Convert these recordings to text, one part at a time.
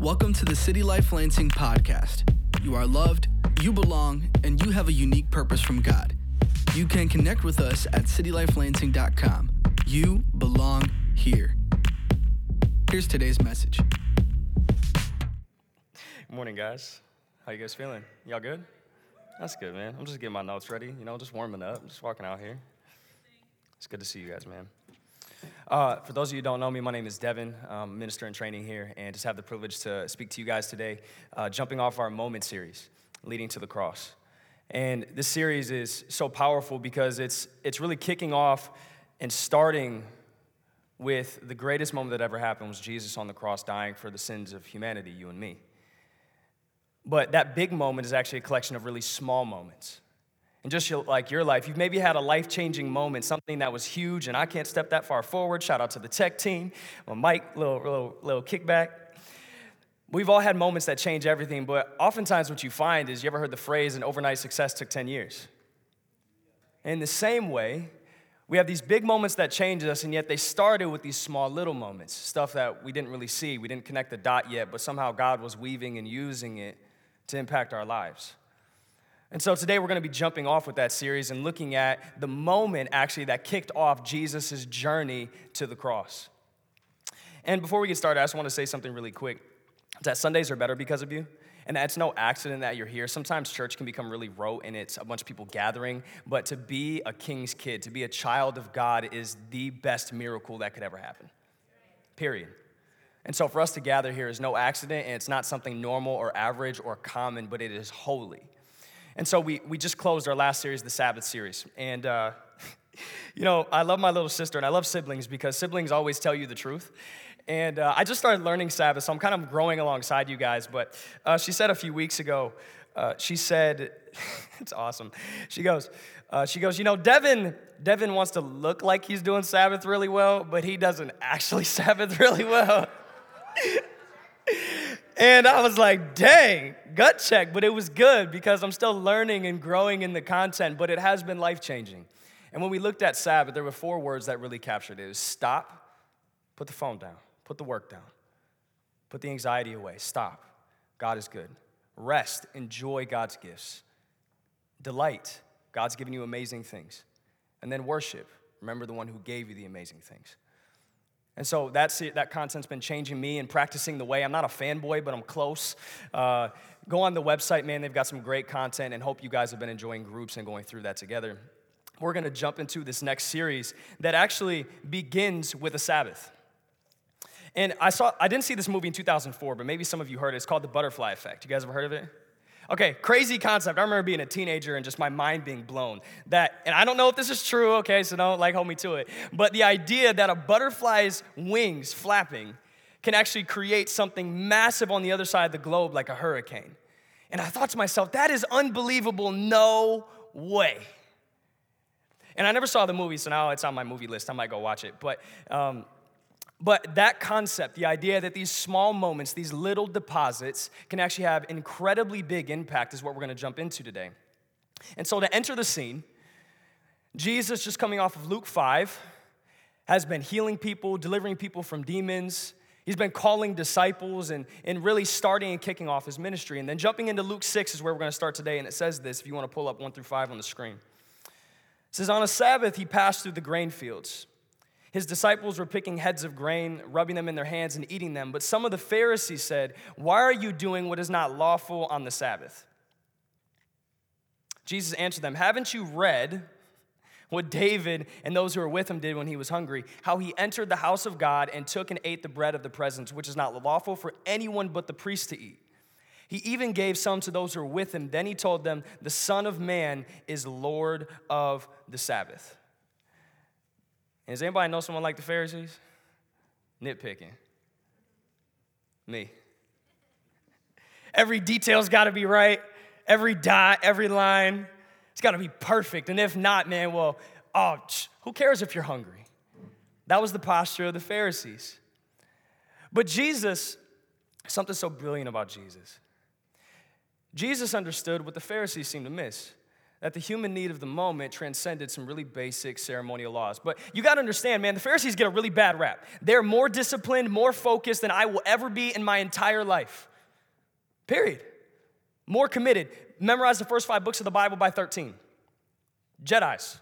Welcome to the City Life Lansing podcast. You are loved, you belong, and you have a unique purpose from God. You can connect with us at citylifelansing.com. You belong here. Here's today's message. Good morning, guys. How you guys feeling? Y'all good? That's good, man. I'm just getting my notes ready, you know, just warming up, just walking out here. It's good to see you guys, man. Uh, for those of you who don't know me, my name is Devin. Minister in training here, and just have the privilege to speak to you guys today, uh, jumping off our Moment series, Leading to the Cross. And this series is so powerful because it's, it's really kicking off and starting with the greatest moment that ever happened was Jesus on the cross dying for the sins of humanity, you and me. But that big moment is actually a collection of really small moments. And just like your life, you've maybe had a life changing moment, something that was huge, and I can't step that far forward. Shout out to the tech team, well, Mike, little, little, little kickback. We've all had moments that change everything, but oftentimes what you find is you ever heard the phrase, an overnight success took 10 years? In the same way, we have these big moments that change us, and yet they started with these small little moments, stuff that we didn't really see. We didn't connect the dot yet, but somehow God was weaving and using it to impact our lives. And so today we're going to be jumping off with that series and looking at the moment actually that kicked off Jesus' journey to the cross. And before we get started, I just want to say something really quick. That Sundays are better because of you. And it's no accident that you're here. Sometimes church can become really rote and it's a bunch of people gathering, but to be a king's kid, to be a child of God is the best miracle that could ever happen. Period. And so for us to gather here is no accident, and it's not something normal or average or common, but it is holy. And so we, we just closed our last series, the Sabbath series. And, uh, you know, I love my little sister and I love siblings because siblings always tell you the truth. And uh, I just started learning Sabbath, so I'm kind of growing alongside you guys. But uh, she said a few weeks ago, uh, she said, it's awesome. She goes, uh, she goes, you know, Devin, Devin wants to look like he's doing Sabbath really well, but he doesn't actually Sabbath really well. And I was like, dang, gut check. But it was good because I'm still learning and growing in the content, but it has been life changing. And when we looked at Sabbath, there were four words that really captured it. It stop, put the phone down, put the work down, put the anxiety away, stop. God is good. Rest, enjoy God's gifts. Delight, God's given you amazing things. And then worship, remember the one who gave you the amazing things. And so that's it, that content's been changing me and practicing the way. I'm not a fanboy, but I'm close. Uh, go on the website, man. They've got some great content, and hope you guys have been enjoying groups and going through that together. We're going to jump into this next series that actually begins with a Sabbath. And I saw I didn't see this movie in 2004, but maybe some of you heard it. It's called The Butterfly Effect. You guys ever heard of it? Okay, crazy concept. I remember being a teenager and just my mind being blown. That, and I don't know if this is true, okay, so don't like hold me to it. But the idea that a butterfly's wings flapping can actually create something massive on the other side of the globe like a hurricane. And I thought to myself, that is unbelievable, no way. And I never saw the movie, so now it's on my movie list. I might go watch it. But um, but that concept, the idea that these small moments, these little deposits, can actually have incredibly big impact, is what we're going to jump into today. And so, to enter the scene, Jesus, just coming off of Luke 5, has been healing people, delivering people from demons. He's been calling disciples and, and really starting and kicking off his ministry. And then jumping into Luke 6 is where we're going to start today. And it says this if you want to pull up 1 through 5 on the screen. It says, On a Sabbath, he passed through the grain fields. His disciples were picking heads of grain, rubbing them in their hands, and eating them. But some of the Pharisees said, Why are you doing what is not lawful on the Sabbath? Jesus answered them, Haven't you read what David and those who were with him did when he was hungry? How he entered the house of God and took and ate the bread of the presence, which is not lawful for anyone but the priest to eat. He even gave some to those who were with him. Then he told them, The Son of Man is Lord of the Sabbath. And does anybody know someone like the Pharisees? Nitpicking. Me. Every detail's got to be right. Every dot, every line, it's got to be perfect. And if not, man, well, oh, who cares if you're hungry? That was the posture of the Pharisees. But Jesus, something so brilliant about Jesus. Jesus understood what the Pharisees seemed to miss that the human need of the moment transcended some really basic ceremonial laws. But you got to understand, man, the Pharisees get a really bad rap. They're more disciplined, more focused than I will ever be in my entire life. Period. More committed. Memorize the first five books of the Bible by 13. Jedi's.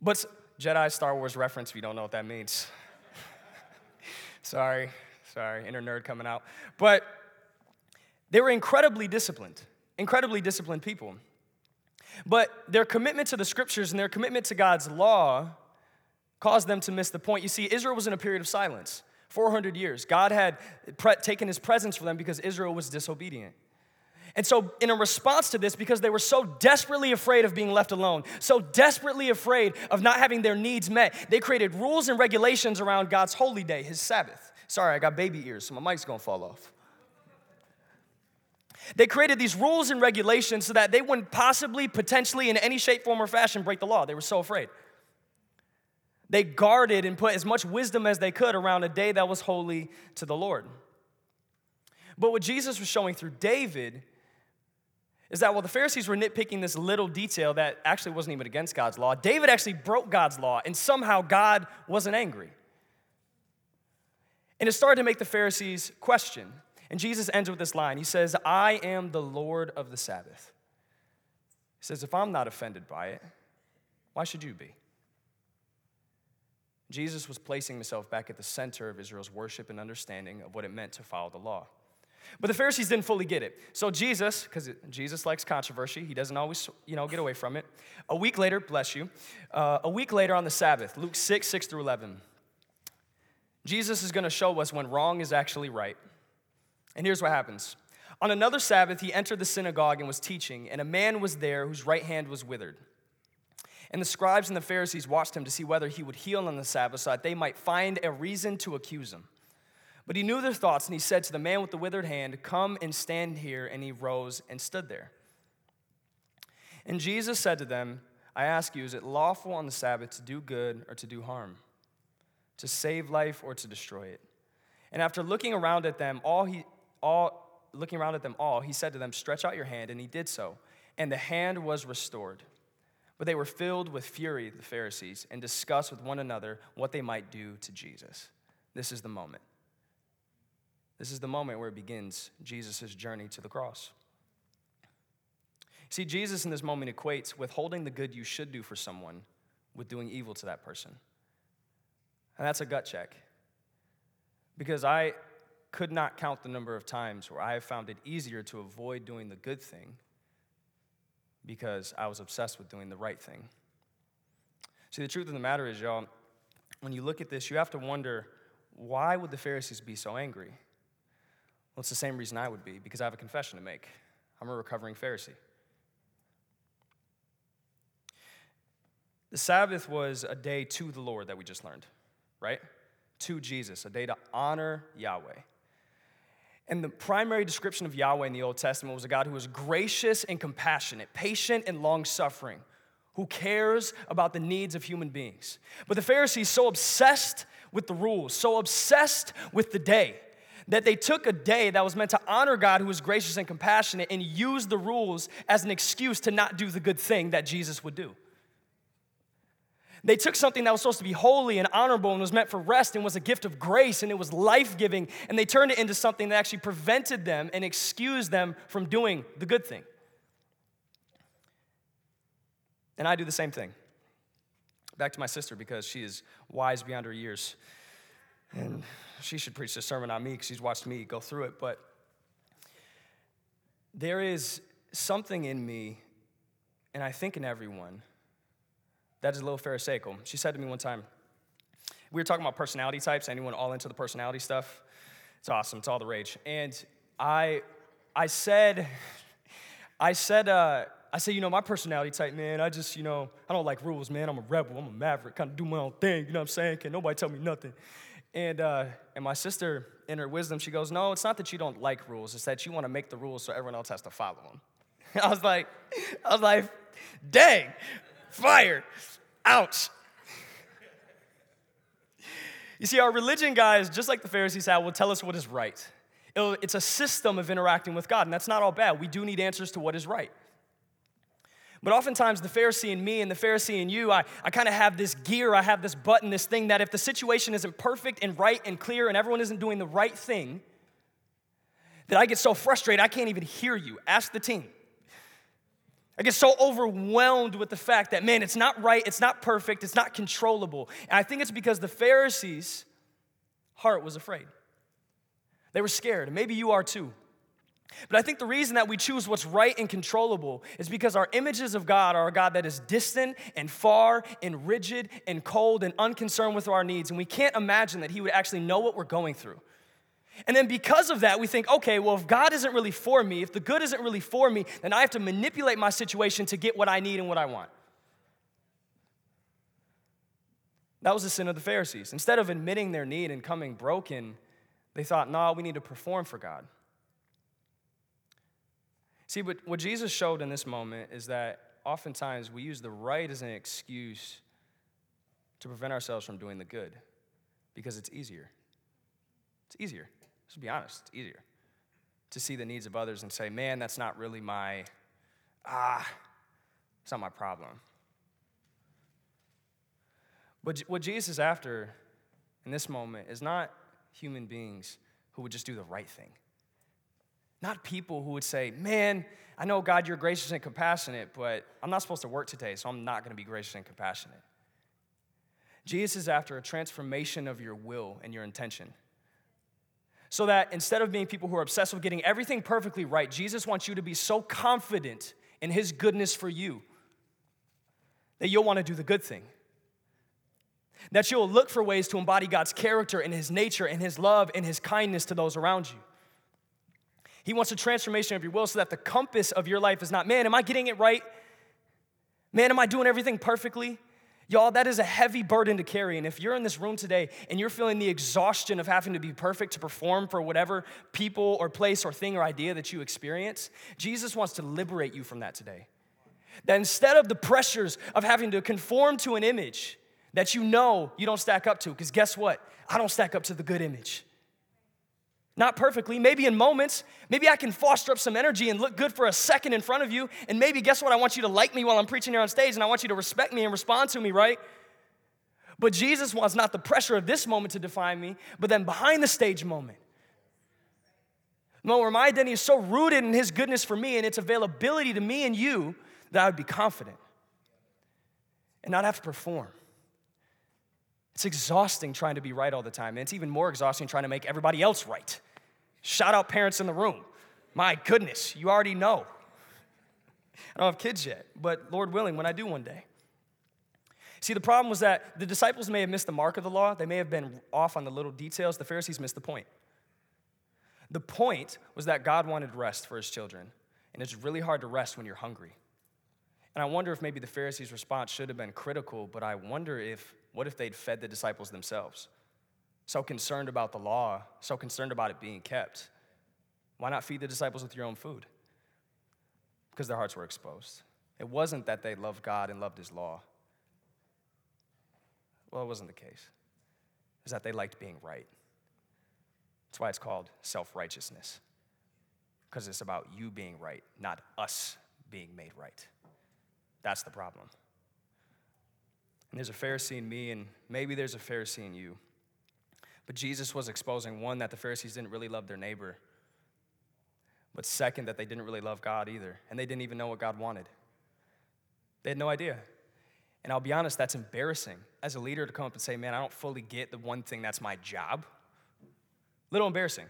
But Jedi Star Wars reference if you don't know what that means. sorry, sorry, inner nerd coming out. But they were incredibly disciplined, incredibly disciplined people. But their commitment to the scriptures and their commitment to God's law caused them to miss the point. You see, Israel was in a period of silence 400 years. God had pre- taken his presence for them because Israel was disobedient. And so, in a response to this, because they were so desperately afraid of being left alone, so desperately afraid of not having their needs met, they created rules and regulations around God's holy day, his Sabbath. Sorry, I got baby ears, so my mic's gonna fall off. They created these rules and regulations so that they wouldn't possibly, potentially, in any shape, form, or fashion break the law. They were so afraid. They guarded and put as much wisdom as they could around a day that was holy to the Lord. But what Jesus was showing through David is that while the Pharisees were nitpicking this little detail that actually wasn't even against God's law, David actually broke God's law, and somehow God wasn't angry. And it started to make the Pharisees question and Jesus ends with this line He says, I am the Lord of the Sabbath. He says, If I'm not offended by it, why should you be? Jesus was placing himself back at the center of Israel's worship and understanding of what it meant to follow the law. But the Pharisees didn't fully get it. So Jesus, because Jesus likes controversy, he doesn't always, you know, get away from it. A week later, bless you, uh, a week later on the Sabbath, Luke 6, 6 through 11, Jesus is going to show us when wrong is actually right and here's what happens. On another Sabbath, he entered the synagogue and was teaching, and a man was there whose right hand was withered. And the scribes and the Pharisees watched him to see whether he would heal on the Sabbath so that they might find a reason to accuse him. But he knew their thoughts, and he said to the man with the withered hand, Come and stand here. And he rose and stood there. And Jesus said to them, I ask you, is it lawful on the Sabbath to do good or to do harm? To save life or to destroy it? And after looking around at them, all he all, looking around at them all, he said to them, Stretch out your hand. And he did so. And the hand was restored. But they were filled with fury, the Pharisees, and discussed with one another what they might do to Jesus. This is the moment. This is the moment where it begins Jesus' journey to the cross. See, Jesus in this moment equates withholding the good you should do for someone with doing evil to that person. And that's a gut check. Because I, could not count the number of times where I have found it easier to avoid doing the good thing because I was obsessed with doing the right thing. See, the truth of the matter is, y'all, when you look at this, you have to wonder why would the Pharisees be so angry? Well, it's the same reason I would be, because I have a confession to make. I'm a recovering Pharisee. The Sabbath was a day to the Lord that we just learned, right? To Jesus, a day to honor Yahweh. And the primary description of Yahweh in the Old Testament was a God who was gracious and compassionate, patient and long suffering, who cares about the needs of human beings. But the Pharisees, so obsessed with the rules, so obsessed with the day, that they took a day that was meant to honor God who was gracious and compassionate and used the rules as an excuse to not do the good thing that Jesus would do. They took something that was supposed to be holy and honorable and was meant for rest and was a gift of grace and it was life giving, and they turned it into something that actually prevented them and excused them from doing the good thing. And I do the same thing. Back to my sister because she is wise beyond her years. And she should preach the sermon on me because she's watched me go through it. But there is something in me, and I think in everyone, that is a little pharisaical. She said to me one time, we were talking about personality types. Anyone all into the personality stuff? It's awesome. It's all the rage. And I, I said, I said, uh, I said, you know, my personality type, man, I just, you know, I don't like rules, man. I'm a rebel. I'm a maverick. Kind of do my own thing. You know what I'm saying? Can nobody tell me nothing? And, uh, and my sister, in her wisdom, she goes, no, it's not that you don't like rules. It's that you want to make the rules so everyone else has to follow them. I was like, I was like, dang, fire. Ouch. You see, our religion, guys, just like the Pharisees had, will tell us what is right. It'll, it's a system of interacting with God, and that's not all bad. We do need answers to what is right. But oftentimes, the Pharisee in me and the Pharisee in you, I, I kind of have this gear, I have this button, this thing that if the situation isn't perfect and right and clear and everyone isn't doing the right thing, that I get so frustrated I can't even hear you. Ask the team. I get so overwhelmed with the fact that, man, it's not right, it's not perfect, it's not controllable. And I think it's because the Pharisees' heart was afraid. They were scared, and maybe you are too. But I think the reason that we choose what's right and controllable is because our images of God are a God that is distant and far and rigid and cold and unconcerned with our needs. And we can't imagine that He would actually know what we're going through. And then because of that, we think, okay, well, if God isn't really for me, if the good isn't really for me, then I have to manipulate my situation to get what I need and what I want. That was the sin of the Pharisees. Instead of admitting their need and coming broken, they thought, no, we need to perform for God. See, but what Jesus showed in this moment is that oftentimes we use the right as an excuse to prevent ourselves from doing the good because it's easier. It's easier. Let's be honest, it's easier to see the needs of others and say, man, that's not really my, ah, it's not my problem. But what Jesus is after in this moment is not human beings who would just do the right thing. Not people who would say, Man, I know, God, you're gracious and compassionate, but I'm not supposed to work today, so I'm not going to be gracious and compassionate. Jesus is after a transformation of your will and your intention. So that instead of being people who are obsessed with getting everything perfectly right, Jesus wants you to be so confident in his goodness for you that you'll want to do the good thing. That you'll look for ways to embody God's character and his nature and his love and his kindness to those around you. He wants a transformation of your will so that the compass of your life is not, man, am I getting it right? Man, am I doing everything perfectly? Y'all, that is a heavy burden to carry. And if you're in this room today and you're feeling the exhaustion of having to be perfect to perform for whatever people or place or thing or idea that you experience, Jesus wants to liberate you from that today. That instead of the pressures of having to conform to an image that you know you don't stack up to, because guess what? I don't stack up to the good image. Not perfectly, maybe in moments. Maybe I can foster up some energy and look good for a second in front of you. And maybe, guess what? I want you to like me while I'm preaching here on stage and I want you to respect me and respond to me, right? But Jesus wants not the pressure of this moment to define me, but then behind the stage moment. Moment where my identity is so rooted in His goodness for me and its availability to me and you that I would be confident and not have to perform. It's exhausting trying to be right all the time, and it's even more exhausting trying to make everybody else right. Shout out parents in the room. My goodness, you already know. I don't have kids yet, but Lord willing, when I do one day. See, the problem was that the disciples may have missed the mark of the law, they may have been off on the little details. The Pharisees missed the point. The point was that God wanted rest for his children, and it's really hard to rest when you're hungry. And I wonder if maybe the Pharisees' response should have been critical, but I wonder if, what if they'd fed the disciples themselves? So concerned about the law, so concerned about it being kept, why not feed the disciples with your own food? Because their hearts were exposed. It wasn't that they loved God and loved His law. Well, it wasn't the case. It's that they liked being right. That's why it's called self righteousness, because it's about you being right, not us being made right. That's the problem. And there's a Pharisee in me, and maybe there's a Pharisee in you. But Jesus was exposing one, that the Pharisees didn't really love their neighbor, but second, that they didn't really love God either, and they didn't even know what God wanted. They had no idea. And I'll be honest, that's embarrassing as a leader to come up and say, Man, I don't fully get the one thing that's my job. Little embarrassing.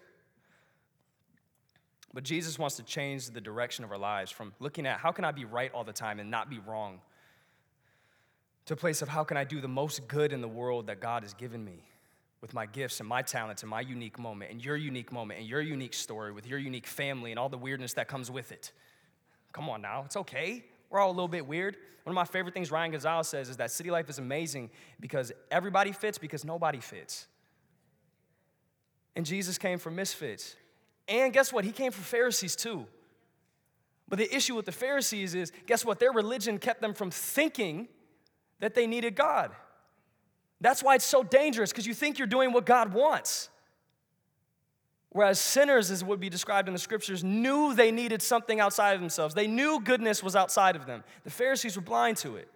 But Jesus wants to change the direction of our lives from looking at how can I be right all the time and not be wrong to a place of how can I do the most good in the world that God has given me with my gifts and my talents and my unique moment and your unique moment and your unique story with your unique family and all the weirdness that comes with it. Come on now, it's okay. We're all a little bit weird. One of my favorite things Ryan Gonzalez says is that city life is amazing because everybody fits because nobody fits. And Jesus came for misfits. And guess what? He came for Pharisees too. But the issue with the Pharisees is guess what? Their religion kept them from thinking that they needed God. That's why it's so dangerous, because you think you're doing what God wants. Whereas sinners, as would be described in the scriptures, knew they needed something outside of themselves. They knew goodness was outside of them. The Pharisees were blind to it.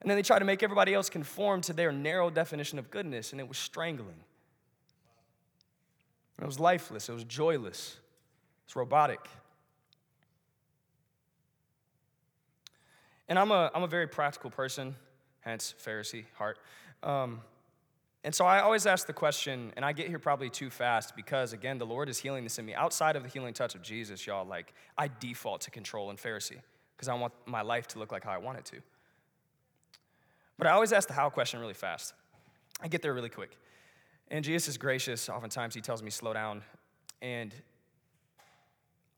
And then they tried to make everybody else conform to their narrow definition of goodness, and it was strangling. It was lifeless, it was joyless, it's robotic. And I'm a, I'm a very practical person, hence Pharisee heart. Um, and so I always ask the question, and I get here probably too fast because, again, the Lord is healing this in me. Outside of the healing touch of Jesus, y'all, like, I default to control and Pharisee because I want my life to look like how I want it to. But I always ask the how question really fast. I get there really quick. And Jesus is gracious. Oftentimes, he tells me, slow down. And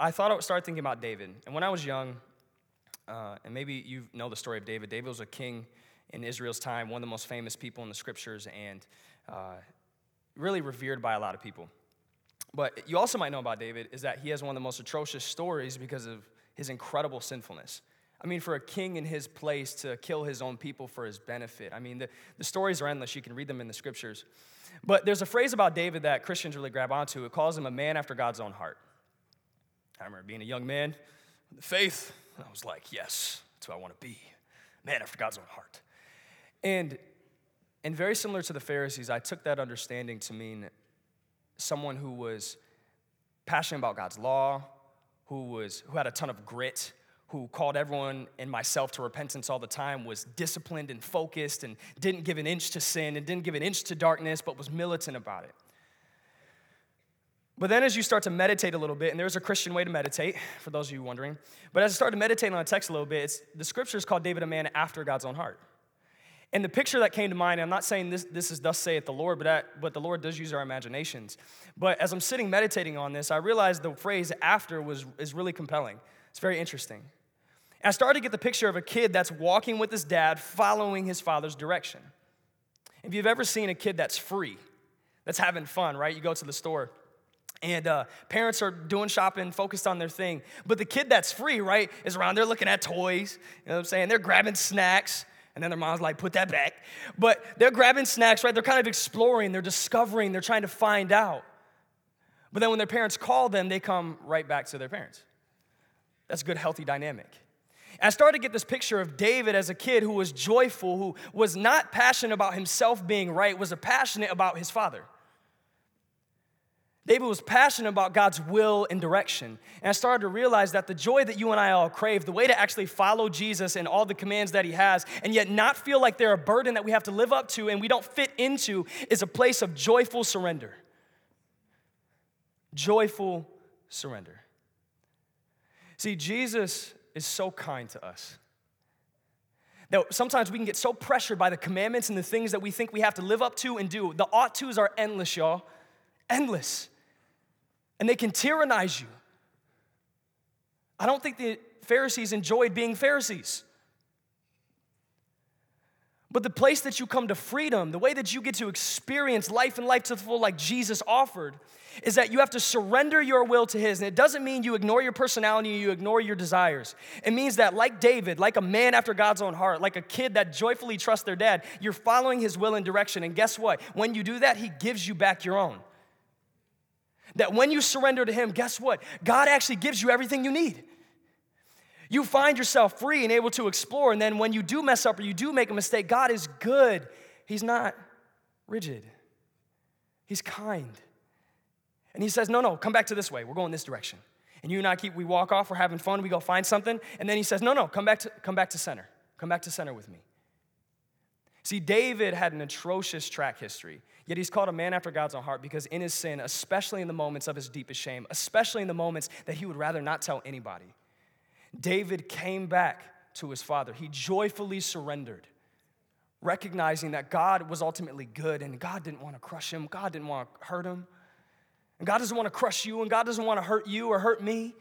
I thought I would start thinking about David. And when I was young, uh, and maybe you know the story of David, David was a king in Israel's time, one of the most famous people in the scriptures, and uh, really revered by a lot of people. But you also might know about David is that he has one of the most atrocious stories because of his incredible sinfulness. I mean, for a king in his place to kill his own people for his benefit. I mean, the, the stories are endless. You can read them in the scriptures. But there's a phrase about David that Christians really grab onto. It calls him a man after God's own heart. I remember being a young man in the faith, and I was like, yes, that's who I want to be. Man after God's own heart. And, and very similar to the Pharisees, I took that understanding to mean someone who was passionate about God's law, who, was, who had a ton of grit, who called everyone and myself to repentance all the time, was disciplined and focused and didn't give an inch to sin and didn't give an inch to darkness, but was militant about it. But then, as you start to meditate a little bit, and there's a Christian way to meditate, for those of you wondering, but as I started meditating on the text a little bit, the scriptures called David a man after God's own heart. And the picture that came to mind, I'm not saying this, this is thus saith the Lord, but, but the Lord does use our imaginations. But as I'm sitting meditating on this, I realized the phrase after was, is really compelling. It's very interesting. I started to get the picture of a kid that's walking with his dad, following his father's direction. If you've ever seen a kid that's free, that's having fun, right? You go to the store and uh, parents are doing shopping, focused on their thing. But the kid that's free, right, is around there looking at toys. You know what I'm saying? They're grabbing snacks. And then their mom's like, put that back. But they're grabbing snacks, right? They're kind of exploring, they're discovering, they're trying to find out. But then when their parents call them, they come right back to their parents. That's a good, healthy dynamic. I started to get this picture of David as a kid who was joyful, who was not passionate about himself being right, was passionate about his father. David was passionate about God's will and direction. And I started to realize that the joy that you and I all crave, the way to actually follow Jesus and all the commands that he has, and yet not feel like they're a burden that we have to live up to and we don't fit into, is a place of joyful surrender. Joyful surrender. See, Jesus is so kind to us. That sometimes we can get so pressured by the commandments and the things that we think we have to live up to and do. The ought tos are endless, y'all. Endless and they can tyrannize you. I don't think the Pharisees enjoyed being Pharisees. But the place that you come to freedom, the way that you get to experience life and life to the full, like Jesus offered, is that you have to surrender your will to His. And it doesn't mean you ignore your personality, you ignore your desires. It means that, like David, like a man after God's own heart, like a kid that joyfully trusts their dad, you're following His will and direction. And guess what? When you do that, He gives you back your own. That when you surrender to Him, guess what? God actually gives you everything you need. You find yourself free and able to explore. And then when you do mess up or you do make a mistake, God is good. He's not rigid, He's kind. And He says, No, no, come back to this way. We're going this direction. And you and I keep, we walk off, we're having fun, we go find something. And then He says, No, no, come back to, come back to center. Come back to center with me. See, David had an atrocious track history. Yet he's called a man after God's own heart because in his sin, especially in the moments of his deepest shame, especially in the moments that he would rather not tell anybody, David came back to his father. He joyfully surrendered, recognizing that God was ultimately good and God didn't want to crush him, God didn't want to hurt him. And God doesn't want to crush you, and God doesn't want to hurt you or hurt me.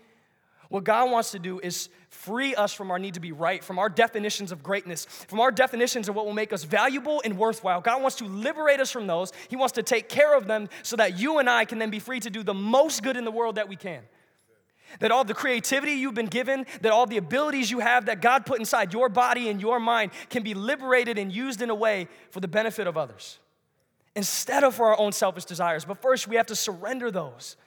What God wants to do is free us from our need to be right, from our definitions of greatness, from our definitions of what will make us valuable and worthwhile. God wants to liberate us from those. He wants to take care of them so that you and I can then be free to do the most good in the world that we can. That all the creativity you've been given, that all the abilities you have that God put inside your body and your mind can be liberated and used in a way for the benefit of others instead of for our own selfish desires. But first, we have to surrender those.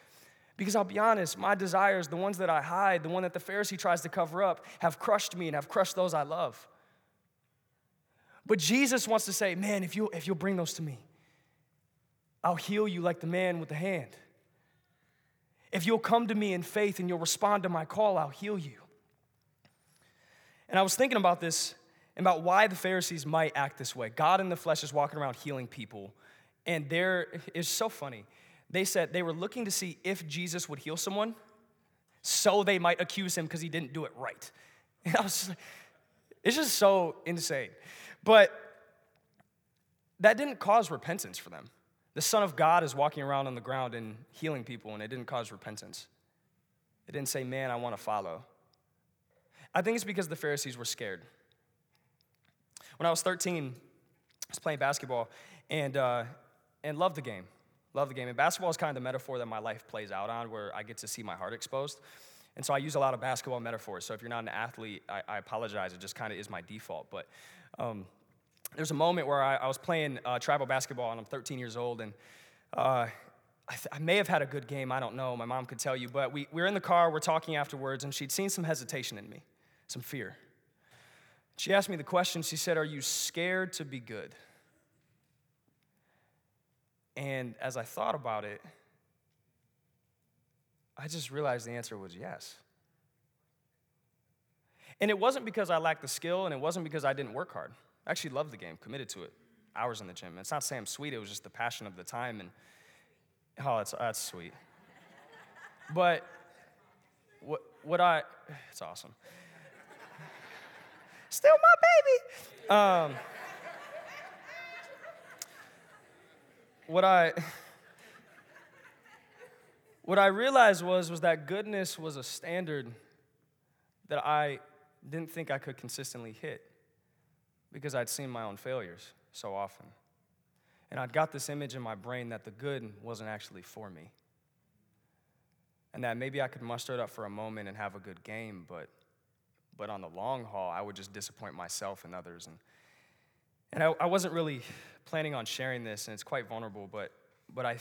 Because I'll be honest, my desires, the ones that I hide, the one that the Pharisee tries to cover up, have crushed me and have crushed those I love. But Jesus wants to say, man, if, you, if you'll bring those to me, I'll heal you like the man with the hand. If you'll come to me in faith and you'll respond to my call, I'll heal you. And I was thinking about this, and about why the Pharisees might act this way. God in the flesh is walking around healing people. And there is so funny. They said they were looking to see if Jesus would heal someone so they might accuse him because he didn't do it right. And I was just like, it's just so insane. But that didn't cause repentance for them. The Son of God is walking around on the ground and healing people, and it didn't cause repentance. It didn't say, Man, I want to follow. I think it's because the Pharisees were scared. When I was 13, I was playing basketball and, uh, and loved the game. Loved the game. And basketball is kind of the metaphor that my life plays out on, where I get to see my heart exposed. And so I use a lot of basketball metaphors. So if you're not an athlete, I, I apologize. It just kind of is my default. But um, there's a moment where I, I was playing uh, tribal basketball and I'm 13 years old and uh, I, th- I, may have had a good game, I don't know, my mom could tell you, but we, we were in the car, we're talking afterwards, and she'd seen some hesitation in me, some fear. She asked me the question, she said, Are you scared to be good? And as I thought about it, I just realized the answer was yes. And it wasn't because I lacked the skill, and it wasn't because I didn't work hard. I actually loved the game, committed to it, hours in the gym. It's not saying I'm sweet, it was just the passion of the time. And oh, that's, that's sweet. but what, what I, it's awesome. Still my baby. Um, what I, what I realized was, was that goodness was a standard that I didn't think I could consistently hit because I'd seen my own failures so often. And I'd got this image in my brain that the good wasn't actually for me. And that maybe I could muster it up for a moment and have a good game, but, but on the long haul, I would just disappoint myself and others. And, and I, I wasn't really planning on sharing this, and it's quite vulnerable, but, but I,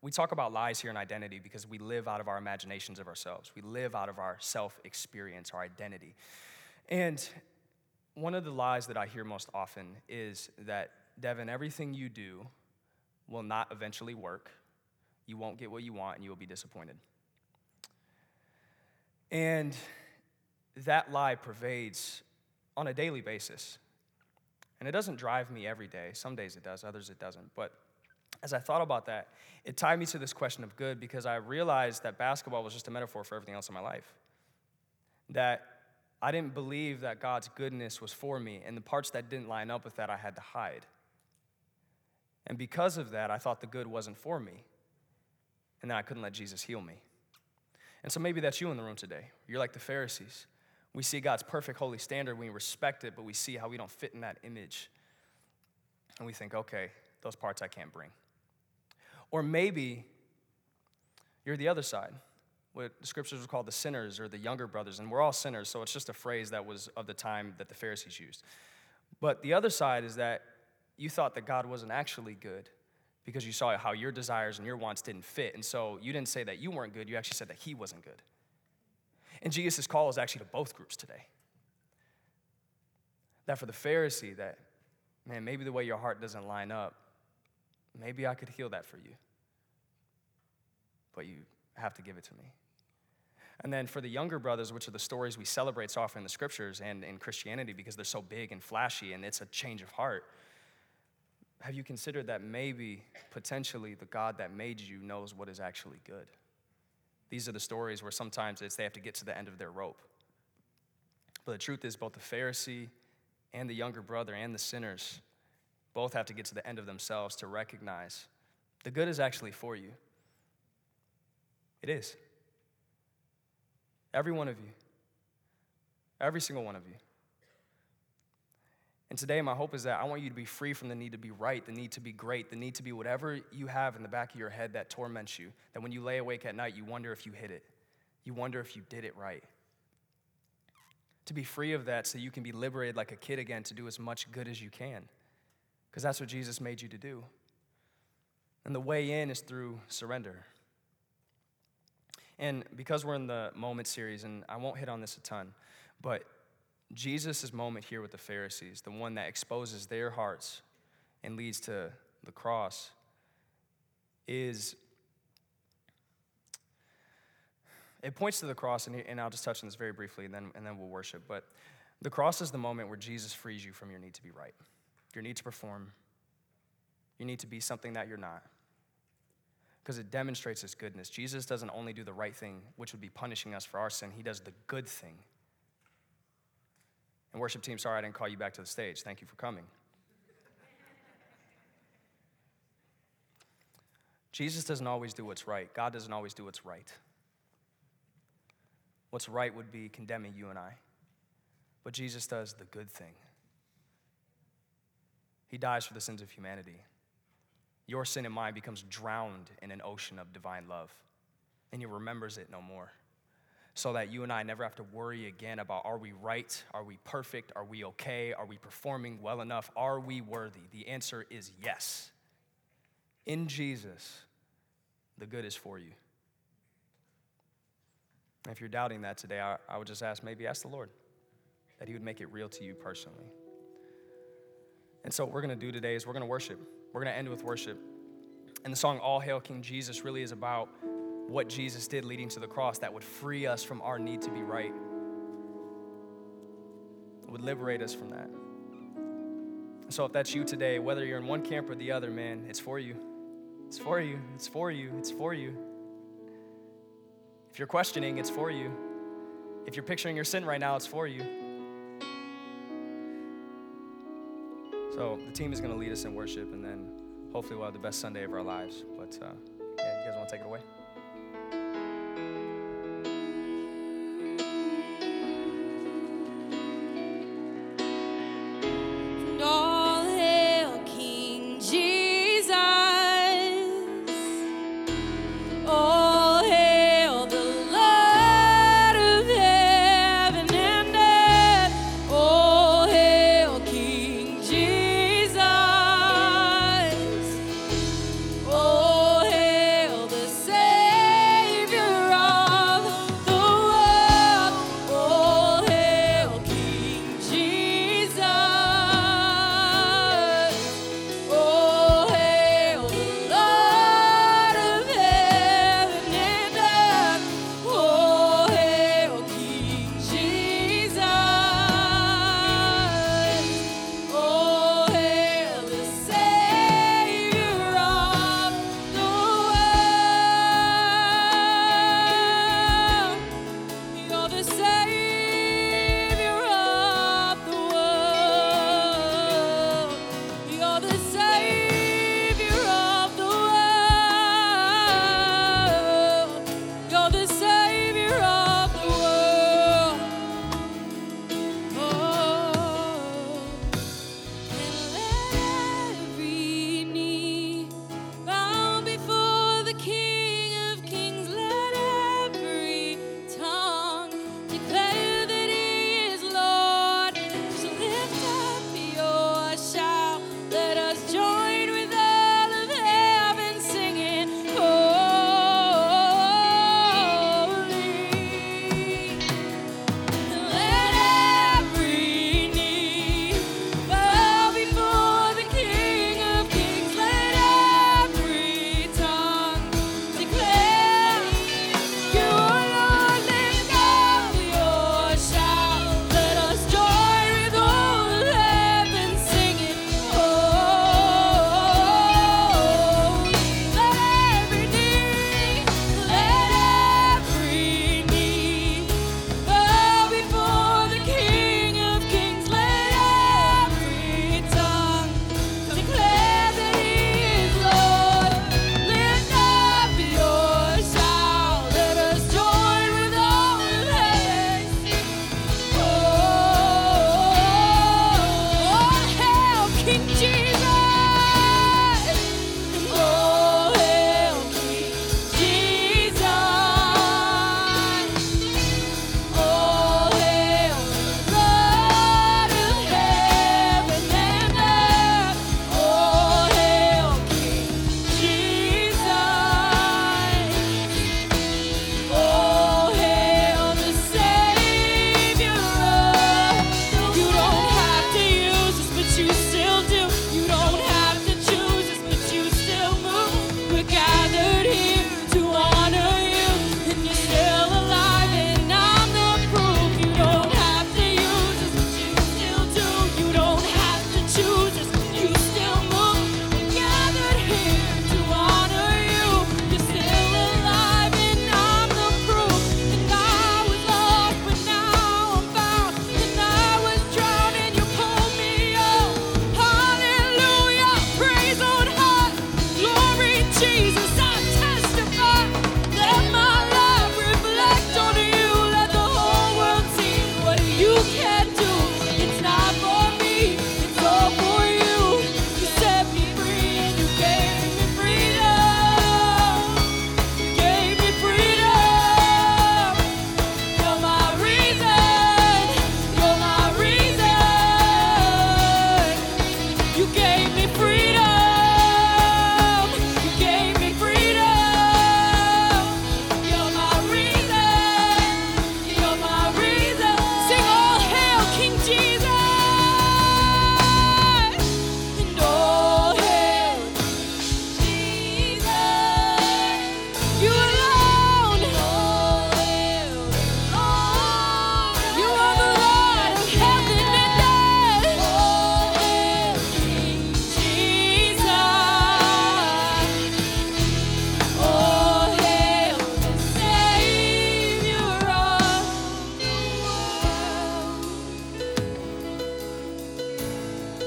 we talk about lies here and identity because we live out of our imaginations of ourselves. We live out of our self experience, our identity. And one of the lies that I hear most often is that, Devin, everything you do will not eventually work. You won't get what you want and you will be disappointed. And that lie pervades on a daily basis. And it doesn't drive me every day. Some days it does, others it doesn't. But as I thought about that, it tied me to this question of good because I realized that basketball was just a metaphor for everything else in my life. That I didn't believe that God's goodness was for me, and the parts that didn't line up with that, I had to hide. And because of that, I thought the good wasn't for me, and then I couldn't let Jesus heal me. And so maybe that's you in the room today. You're like the Pharisees. We see God's perfect holy standard, we respect it, but we see how we don't fit in that image. And we think, okay, those parts I can't bring. Or maybe you're the other side what the scriptures would call the sinners or the younger brothers, and we're all sinners, so it's just a phrase that was of the time that the Pharisees used. But the other side is that you thought that God wasn't actually good because you saw how your desires and your wants didn't fit. And so you didn't say that you weren't good, you actually said that He wasn't good. And Jesus' call is actually to both groups today. That for the Pharisee, that, man, maybe the way your heart doesn't line up, maybe I could heal that for you. But you have to give it to me. And then for the younger brothers, which are the stories we celebrate so often in the scriptures and in Christianity because they're so big and flashy and it's a change of heart, have you considered that maybe potentially the God that made you knows what is actually good? These are the stories where sometimes it's they have to get to the end of their rope. But the truth is, both the Pharisee and the younger brother and the sinners both have to get to the end of themselves to recognize the good is actually for you. It is. Every one of you. Every single one of you. And today, my hope is that I want you to be free from the need to be right, the need to be great, the need to be whatever you have in the back of your head that torments you. That when you lay awake at night, you wonder if you hit it, you wonder if you did it right. To be free of that so you can be liberated like a kid again to do as much good as you can. Because that's what Jesus made you to do. And the way in is through surrender. And because we're in the moment series, and I won't hit on this a ton, but Jesus' moment here with the Pharisees, the one that exposes their hearts and leads to the cross, is it points to the cross, and, and I'll just touch on this very briefly, and then, and then we'll worship. But the cross is the moment where Jesus frees you from your need to be right, your need to perform, your need to be something that you're not. Because it demonstrates his goodness. Jesus doesn't only do the right thing, which would be punishing us for our sin, he does the good thing. And worship team, sorry I didn't call you back to the stage. Thank you for coming. Jesus doesn't always do what's right. God doesn't always do what's right. What's right would be condemning you and I. But Jesus does the good thing. He dies for the sins of humanity. Your sin and mine becomes drowned in an ocean of divine love, and He remembers it no more. So that you and I never have to worry again about are we right? Are we perfect? Are we okay? Are we performing well enough? Are we worthy? The answer is yes. In Jesus, the good is for you. if you're doubting that today, I, I would just ask maybe ask the Lord that He would make it real to you personally. And so, what we're going to do today is we're going to worship. We're going to end with worship. And the song All Hail King Jesus really is about what Jesus did leading to the cross that would free us from our need to be right, it would liberate us from that. So, if that's you today, whether you're in one camp or the other, man, it's for you. It's for you. It's for you. It's for you. If you're questioning, it's for you. If you're picturing your sin right now, it's for you. So the team is going to lead us in worship, and then hopefully we'll have the best Sunday of our lives. But uh, yeah, you guys want to take it away?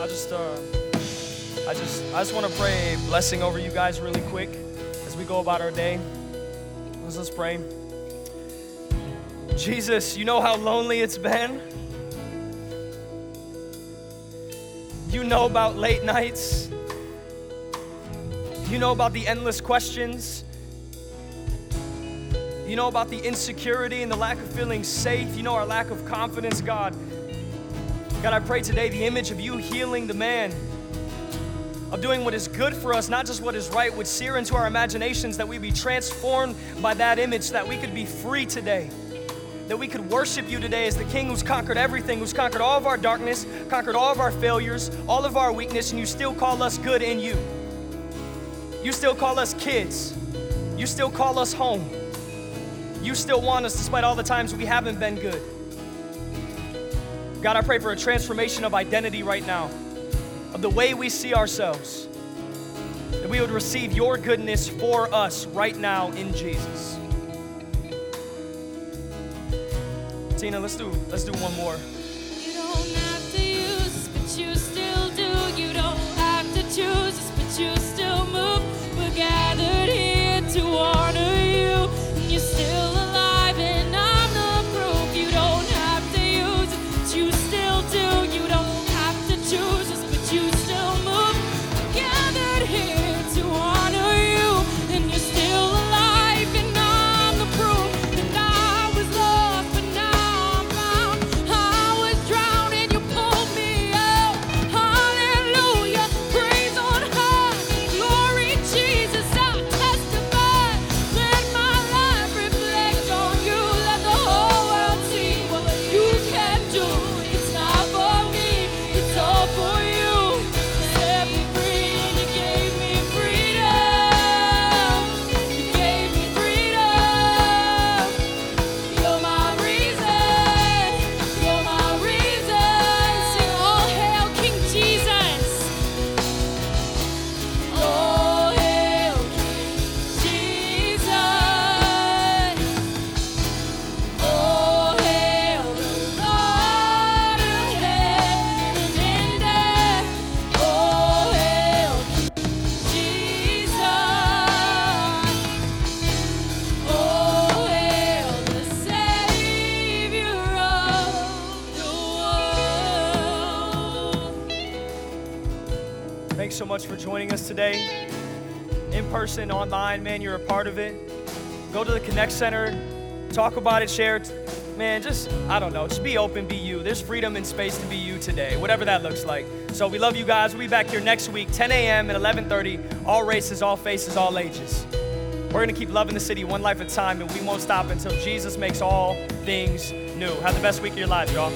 Just, uh, I just, I just want to pray a blessing over you guys really quick as we go about our day. Let's just pray. Jesus, you know how lonely it's been. You know about late nights. You know about the endless questions. You know about the insecurity and the lack of feeling safe. You know our lack of confidence, God. God, I pray today the image of you healing the man, of doing what is good for us, not just what is right, would sear into our imaginations, that we be transformed by that image, that we could be free today that we could worship you today as the King who's conquered everything, who's conquered all of our darkness, conquered all of our failures, all of our weakness, and you still call us good in you. You still call us kids. You still call us home. You still want us despite all the times we haven't been good. God, I pray for a transformation of identity right now, of the way we see ourselves, that we would receive your goodness for us right now in Jesus. Tina, let's do let's do one more. Use us, but you still do. You don't have to choose us, but you still move. We're gathered joining us today. In person, online, man, you're a part of it. Go to the Connect Center, talk about it, share it. Man, just, I don't know, just be open, be you. There's freedom and space to be you today, whatever that looks like. So we love you guys. We'll be back here next week, 10 a.m. and 11.30, all races, all faces, all ages. We're going to keep loving the city one life at a time, and we won't stop until Jesus makes all things new. Have the best week of your lives, y'all.